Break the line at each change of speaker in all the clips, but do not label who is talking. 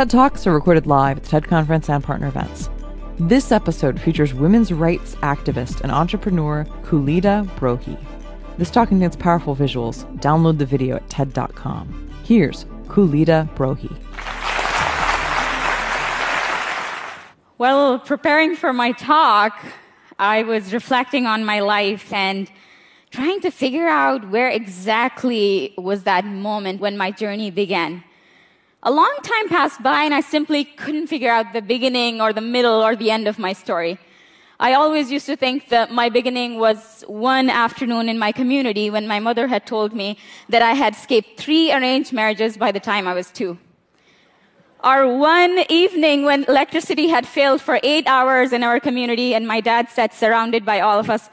TED Talks are recorded live at the TED Conference and partner events. This episode features women's rights activist and entrepreneur Khalida Brohi. This talk contains powerful visuals. Download the video at TED.com. Here's Khalida Brohi.
Well, preparing for my talk, I was reflecting on my life and trying to figure out where exactly was that moment when my journey began. A long time passed by and I simply couldn't figure out the beginning or the middle or the end of my story. I always used to think that my beginning was one afternoon in my community when my mother had told me that I had escaped three arranged marriages by the time I was two. Or one evening when electricity had failed for eight hours in our community and my dad sat surrounded by all of us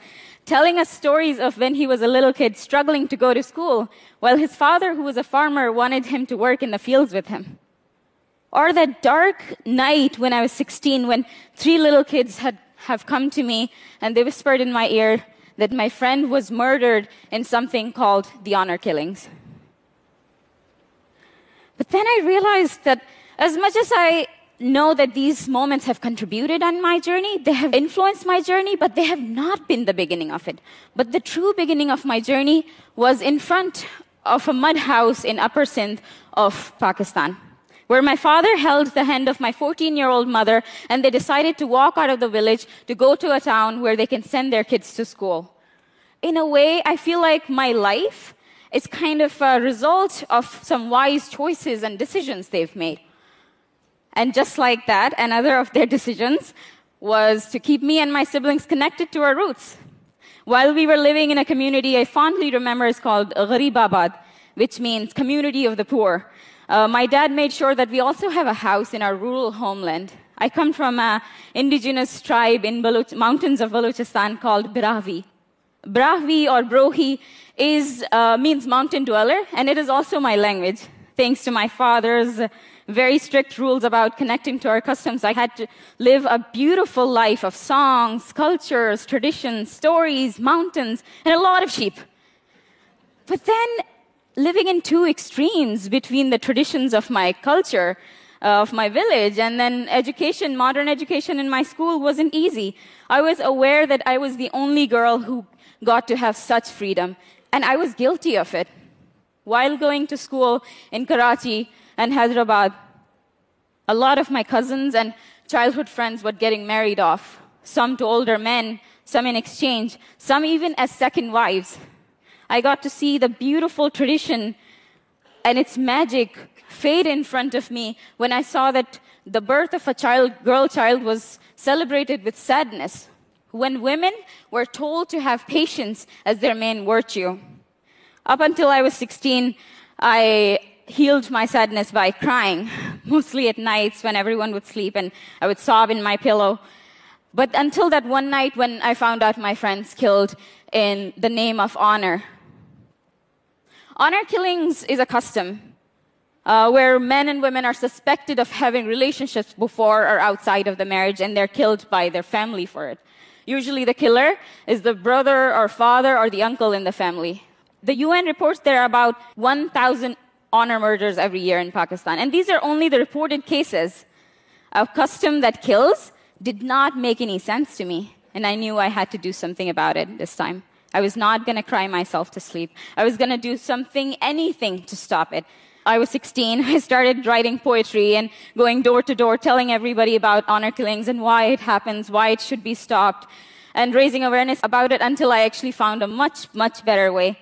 telling us stories of when he was a little kid struggling to go to school, while his father, who was a farmer, wanted him to work in the fields with him. Or that dark night when I was 16, when three little kids had have come to me and they whispered in my ear that my friend was murdered in something called the honor killings. But then I realized that as much as I know that these moments have contributed on my journey. They have influenced my journey, but they have not been the beginning of it. But the true beginning of my journey was in front of a mud house in Upper Sindh of Pakistan, where my father held the hand of my 14 year old mother and they decided to walk out of the village to go to a town where they can send their kids to school. In a way, I feel like my life is kind of a result of some wise choices and decisions they've made. And just like that, another of their decisions was to keep me and my siblings connected to our roots. While we were living in a community I fondly remember is called Gharibabad, which means community of the poor. Uh, my dad made sure that we also have a house in our rural homeland. I come from an indigenous tribe in Baluch- mountains of Balochistan called Brahvi. Brahvi or Brohi is, uh, means mountain dweller, and it is also my language. Thanks to my father's very strict rules about connecting to our customs. I had to live a beautiful life of songs, cultures, traditions, stories, mountains, and a lot of sheep. But then living in two extremes between the traditions of my culture, uh, of my village, and then education, modern education in my school wasn't easy. I was aware that I was the only girl who got to have such freedom, and I was guilty of it. While going to school in Karachi, and Hyderabad, a lot of my cousins and childhood friends were getting married off, some to older men, some in exchange, some even as second wives. I got to see the beautiful tradition and its magic fade in front of me when I saw that the birth of a child, girl child was celebrated with sadness. When women were told to have patience as their main virtue. Up until I was 16, I healed my sadness by crying, mostly at nights when everyone would sleep and I would sob in my pillow. But until that one night when I found out my friends killed in the name of honor. Honor killings is a custom uh, where men and women are suspected of having relationships before or outside of the marriage and they're killed by their family for it. Usually the killer is the brother or father or the uncle in the family. The UN reports there are about 1,000 honor murders every year in Pakistan. And these are only the reported cases. A custom that kills did not make any sense to me. And I knew I had to do something about it this time. I was not going to cry myself to sleep. I was going to do something, anything to stop it. I was 16. I started writing poetry and going door to door telling everybody about honor killings and why it happens, why it should be stopped, and raising awareness about it until I actually found a much, much better way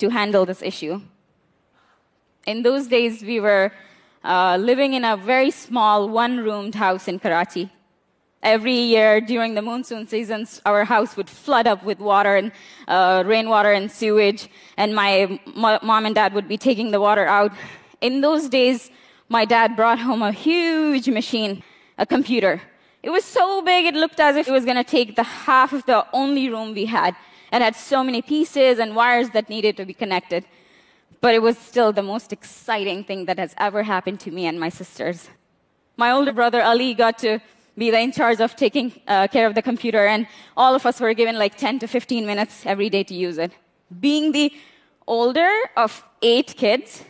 to handle this issue. In those days, we were uh, living in a very small, one roomed house in Karachi. Every year during the monsoon seasons, our house would flood up with water and uh, rainwater and sewage, and my mom and dad would be taking the water out. In those days, my dad brought home a huge machine, a computer. It was so big, it looked as if it was going to take the half of the only room we had, and had so many pieces and wires that needed to be connected but it was still the most exciting thing that has ever happened to me and my sisters. My older brother Ali got to be in charge of taking uh, care of the computer, and all of us were given like 10 to 15 minutes every day to use it. Being the older of eight kids,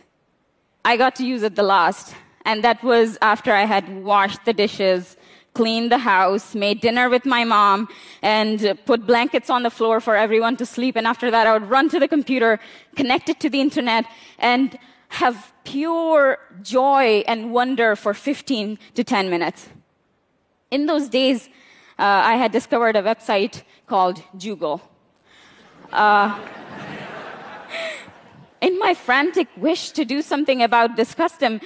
I got to use it the last. And that was after I had washed the dishes, cleaned the house, made dinner with my mom, and put blankets on the floor for everyone to sleep. And after that, I would run to the computer, connect it to the internet, and have pure joy and wonder for 15 to 10 minutes. In those days, uh, I had discovered a website called Jugal. Uh, in my frantic wish to do something about this custom,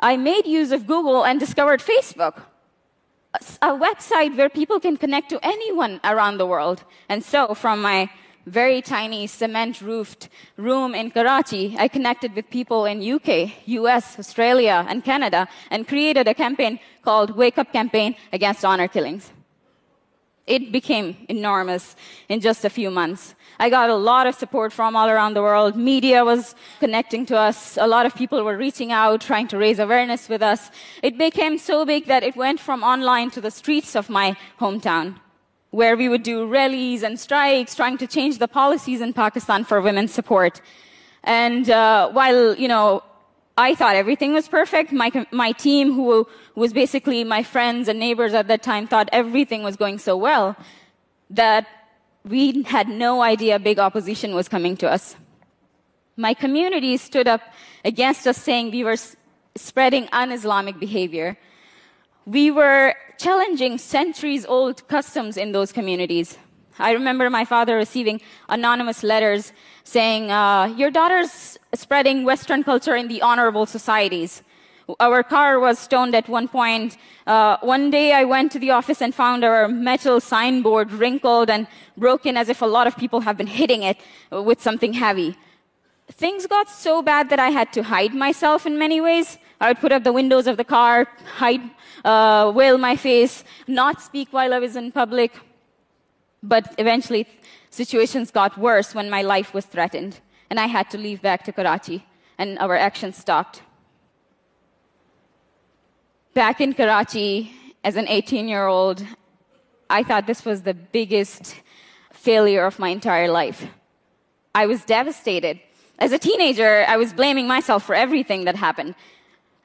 I made use of Google and discovered Facebook, a website where people can connect to anyone around the world. And so, from my very tiny cement roofed room in Karachi, I connected with people in UK, US, Australia, and Canada and created a campaign called Wake Up Campaign Against Honor Killings. It became enormous in just a few months. I got a lot of support from all around the world. Media was connecting to us. A lot of people were reaching out, trying to raise awareness with us. It became so big that it went from online to the streets of my hometown, where we would do rallies and strikes, trying to change the policies in Pakistan for women's support. And uh, while, you know, I thought everything was perfect. My, my team, who was basically my friends and neighbors at that time, thought everything was going so well that we had no idea big opposition was coming to us. My community stood up against us saying we were spreading un-Islamic behavior. We were challenging centuries old customs in those communities. I remember my father receiving anonymous letters saying, uh, Your daughter's spreading Western culture in the honorable societies. Our car was stoned at one point. Uh, one day I went to the office and found our metal signboard wrinkled and broken as if a lot of people have been hitting it with something heavy. Things got so bad that I had to hide myself in many ways. I would put up the windows of the car, hide, uh, veil my face, not speak while I was in public. But eventually, situations got worse when my life was threatened, and I had to leave back to Karachi, and our action stopped back in Karachi as an 18 year old, I thought this was the biggest failure of my entire life. I was devastated. As a teenager, I was blaming myself for everything that happened.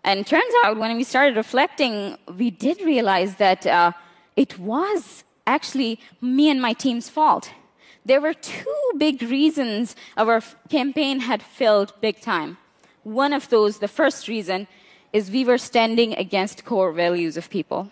And turns out, when we started reflecting, we did realize that uh, it was actually me and my team's fault. There were two big reasons our campaign had failed big time. One of those, the first reason, is we were standing against core values of people.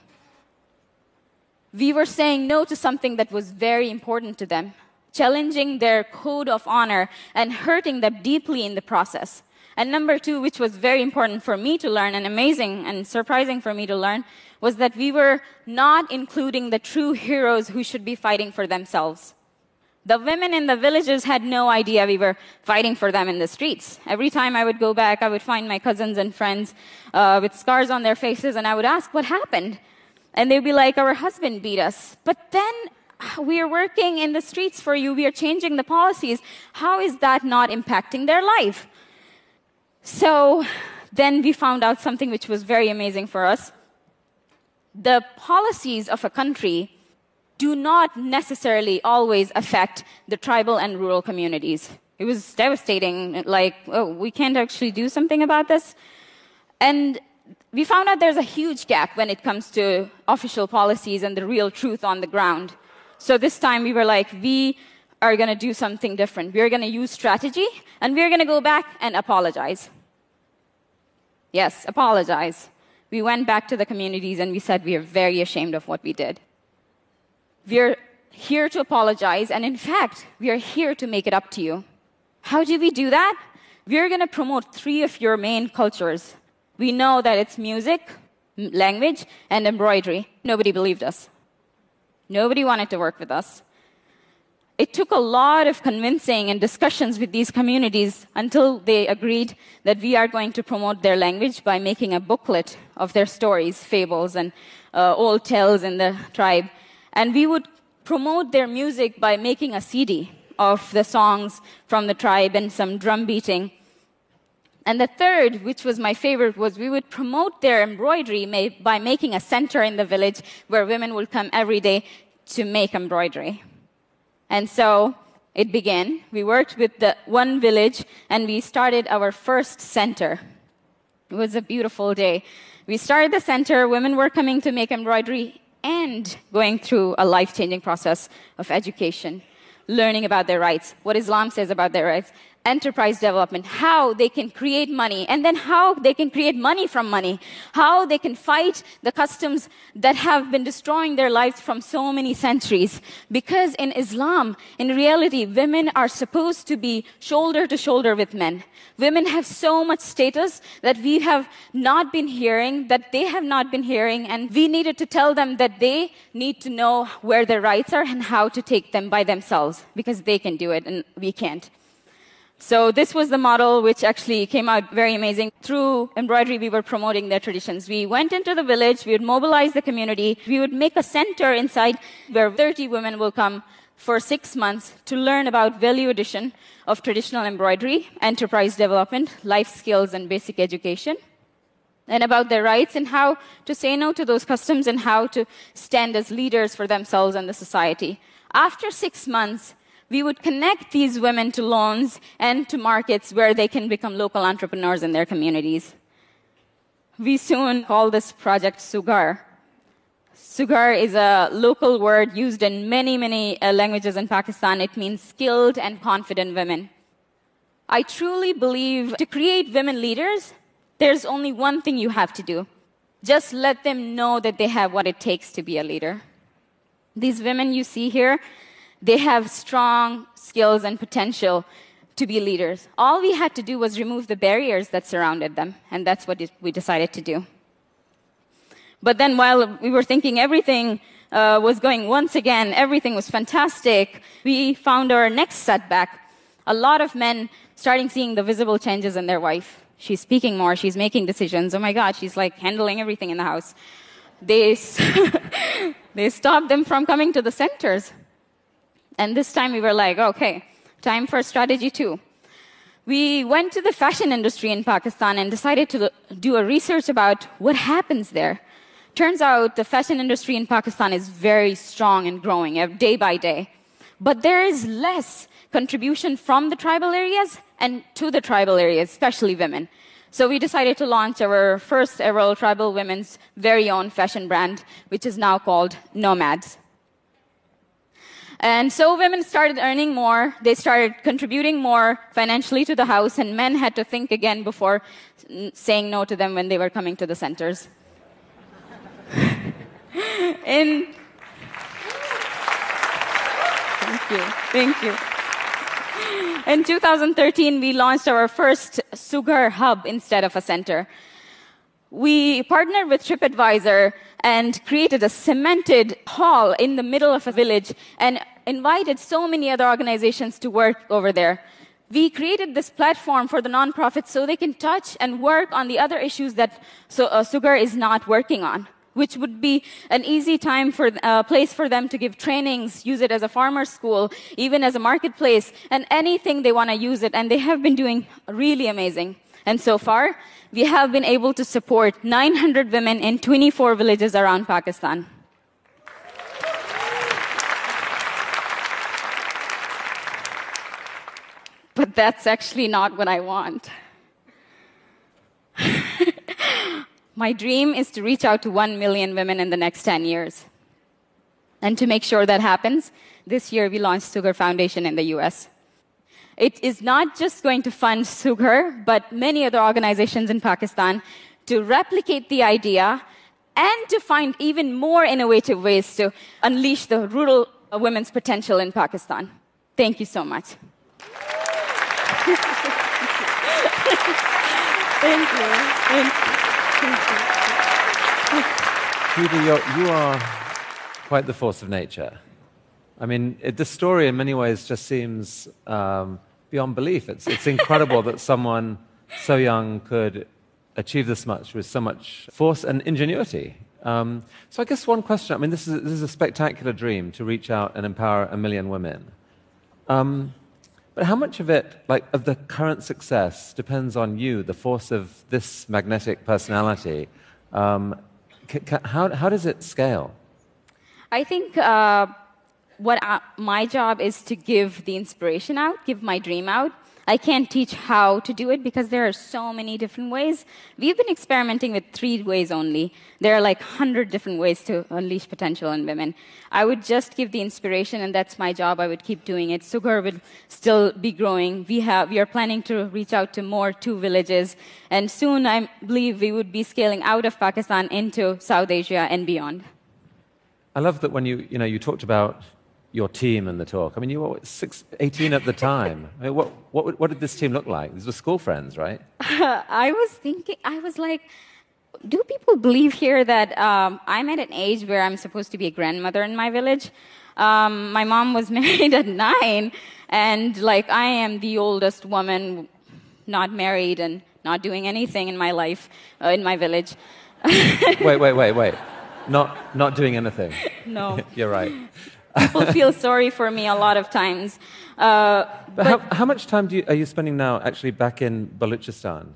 We were saying no to something that was very important to them, challenging their code of honor and hurting them deeply in the process. And number two, which was very important for me to learn and amazing and surprising for me to learn, was that we were not including the true heroes who should be fighting for themselves. The women in the villages had no idea we were fighting for them in the streets. Every time I would go back, I would find my cousins and friends uh, with scars on their faces, and I would ask, What happened? And they'd be like, Our husband beat us. But then we are working in the streets for you, we are changing the policies. How is that not impacting their life? So then we found out something which was very amazing for us. The policies of a country do not necessarily always affect the tribal and rural communities. It was devastating, like, oh, we can't actually do something about this. And we found out there's a huge gap when it comes to official policies and the real truth on the ground. So this time we were like, we are going to do something different. We're going to use strategy and we're going to go back and apologize. Yes, apologize. We went back to the communities and we said we are very ashamed of what we did. We're here to apologize, and in fact, we are here to make it up to you. How do we do that? We're going to promote three of your main cultures. We know that it's music, language, and embroidery. Nobody believed us. Nobody wanted to work with us. It took a lot of convincing and discussions with these communities until they agreed that we are going to promote their language by making a booklet of their stories, fables, and uh, old tales in the tribe and we would promote their music by making a CD of the songs from the tribe and some drum beating. And the third, which was my favorite, was we would promote their embroidery by making a center in the village where women would come every day to make embroidery. And so it began. We worked with the one village and we started our first center. It was a beautiful day. We started the center, women were coming to make embroidery and going through a life changing process of education, learning about their rights, what Islam says about their rights, enterprise development, how they can create money, and then how they can create money from money, how they can fight the customs that have been destroying their lives from so many centuries. Because in Islam, in reality, women are supposed to be shoulder to shoulder with men. Women have so much status that we have not been hearing, that they have not been hearing, and we needed to tell them that they need to know where their rights are and how to take them by themselves, because they can do it and we can't. So this was the model which actually came out very amazing. Through embroidery, we were promoting their traditions. We went into the village, we would mobilize the community, we would make a center inside where 30 women will come for six months to learn about value addition of traditional embroidery, enterprise development, life skills, and basic education, and about their rights and how to say no to those customs and how to stand as leaders for themselves and the society. After six months, we would connect these women to loans and to markets where they can become local entrepreneurs in their communities. We soon call this project Sughar. Sughar is a local word used in many, many uh, languages in Pakistan. It means skilled and confident women. I truly believe to create women leaders, there's only one thing you have to do. Just let them know that they have what it takes to be a leader. These women you see here, they have strong skills and potential to be leaders. All we had to do was remove the barriers that surrounded them, and that's what we decided to do. But then, while we were thinking everything uh, was going once again, everything was fantastic, we found our next setback. A lot of men starting seeing the visible changes in their wife. She's speaking more, she's making decisions. Oh my God, she's like handling everything in the house. They, they stopped them from coming to the centers. And this time we were like, okay, time for strategy two. We went to the fashion industry in Pakistan and decided to do a research about what happens there. Turns out the fashion industry in Pakistan is very strong and growing uh, day by day. But there is less contribution from the tribal areas and to the tribal areas, especially women. So we decided to launch our first ever tribal women's very own fashion brand, which is now called Nomads. And so women started earning more. They started contributing more financially to the house, and men had to think again before saying no to them when they were coming to the centers. In Thank you. Thank you. In 2013, we launched our first Sughar Hub instead of a center. We partnered with TripAdvisor and created a cemented hall in the middle of a village and invited so many other organizations to work over there. We created this platform for the nonprofits so they can touch and work on the other issues that so, uh, Sughar is not working on, which would be an easy time for a uh, place for them to give trainings, use it as a farmer school, even as a marketplace, and anything they want to use it. And they have been doing really amazing. And so far, we have been able to support 900 women in 24 villages around Pakistan. But that's actually not what I want. My dream is to reach out to 1 million women in the next 10 years. And to make sure that happens, this year we launched Sughar Foundation in the US. It is not just going to fund Sughar, but many other organizations in Pakistan to replicate the idea and to find even more innovative ways to unleash the rural women's potential in Pakistan. Thank you so much. Thank you. Thank
you. Judy, you are quite the force of nature. I mean, it, the story in many ways just seems um, beyond belief. It's, it's incredible that someone so young could achieve this much with so much force and ingenuity. Um, so I guess one question, I mean, this is, this is a spectacular dream to reach out and empower a million women. Um, but how much of it, like of the current success, depends on you, the force of this magnetic personality? Um, how, how does it scale?
I think uh, what I, my job is to give the inspiration out, give my dream out. I can't teach how to do it because there are so many different ways. We've been experimenting with three ways only. There are like 100 different ways to unleash potential in women. I would just give the inspiration, and that's my job. I would keep doing it. Sughar would still be growing. We, have, we are planning to reach out to more two villages, and soon I believe we would be scaling out of Pakistan into South Asia and beyond.
I love that when you, you, know, you talked about your team in the talk. I mean, you were six, 18 at the time. I mean, what, what, what did this team look like? These were school friends, right?
I was thinking, I was like, do people believe here that um, I'm at an age where I'm supposed to be a grandmother in my village? Um, my mom was married at nine, and like I am the oldest woman not married and not doing anything in my life uh, in my village.
wait, wait, wait, wait. Not, not doing anything.
No.
You're right.
People feel sorry for me a lot of times. Uh,
but, but how, how, much time you, are you spending now actually back in Balochistan?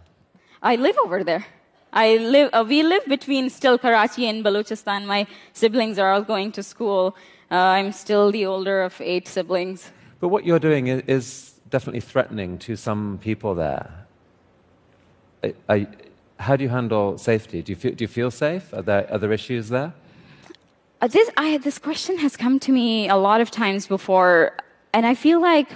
I live over there. I live, uh, we live between still Karachi and Balochistan. My siblings are all going to school. Uh, I'm still the older of eight siblings.
But what you're doing is, is definitely threatening to some people there. how do you handle safety? Do you feel, do you feel safe? Are there other issues there?
Uh, this, I, this question has come to me a lot of times before, and I feel like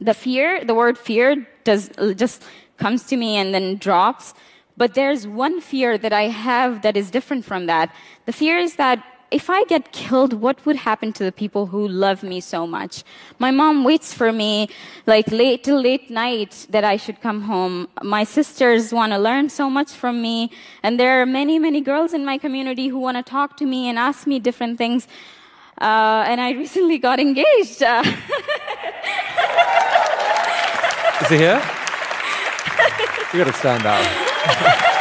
the fear, the word fear, does just comes to me and then drops. But there's one fear that I have that is different from that. The fear is that if I get killed, what would happen to the people who love me so much? My mom waits for me like late till late night that I should come home. My sisters want to learn so much from me. And there are many, many girls in my community who want to talk to me and ask me different things. Uh, and I recently got engaged. Uh,
Is he here? You got to stand out.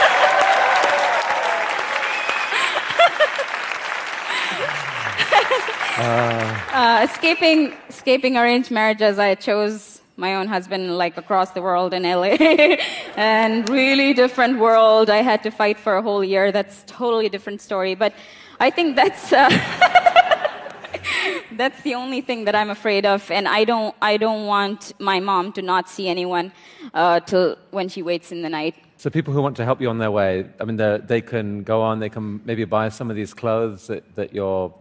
Uh, escaping, escaping arranged marriages, I chose my own husband like across the world in LA. and really different world. I had to fight for a whole year. That's totally different story. But I think that's. Uh, that's the only thing that I'm afraid of, and I don't, I don't want my mom to not see anyone uh, till when she waits in the night.
So people who want to help you on their way, I mean, they can go on, they can maybe buy some of these clothes that, that you're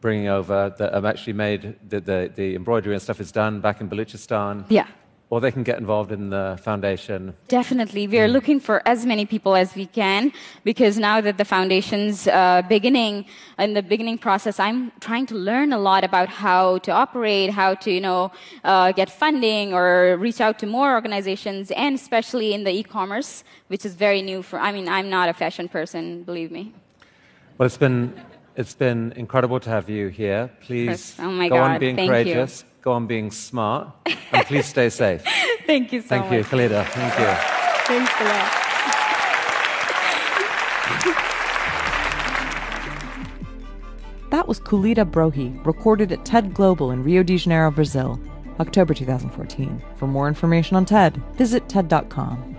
bringing over that have actually made the, the, the embroidery and stuff is done back in Balochistan.
Yeah.
Or they can get involved in the foundation.
Definitely. We are mm. looking for as many people as we can because now that the foundation's uh, beginning, in the beginning process, I'm trying to learn a lot about how to operate, how to, you know, uh, get funding or reach out to more organizations, and especially in the e-commerce, which is very new for, I mean, I'm not a fashion person, believe me.
Well, it's been it's been incredible to have you here. Please
oh my
go
God.
on being
Thank
courageous,
you.
go on being smart, and please stay safe.
Thank you so
Thank
much.
you, Khalida. Thank you.
Thanks a lot.
That was Khalida Brohi, recorded at TED Global in Rio de Janeiro, Brazil, October 2014. For more information on TED, visit TED.com.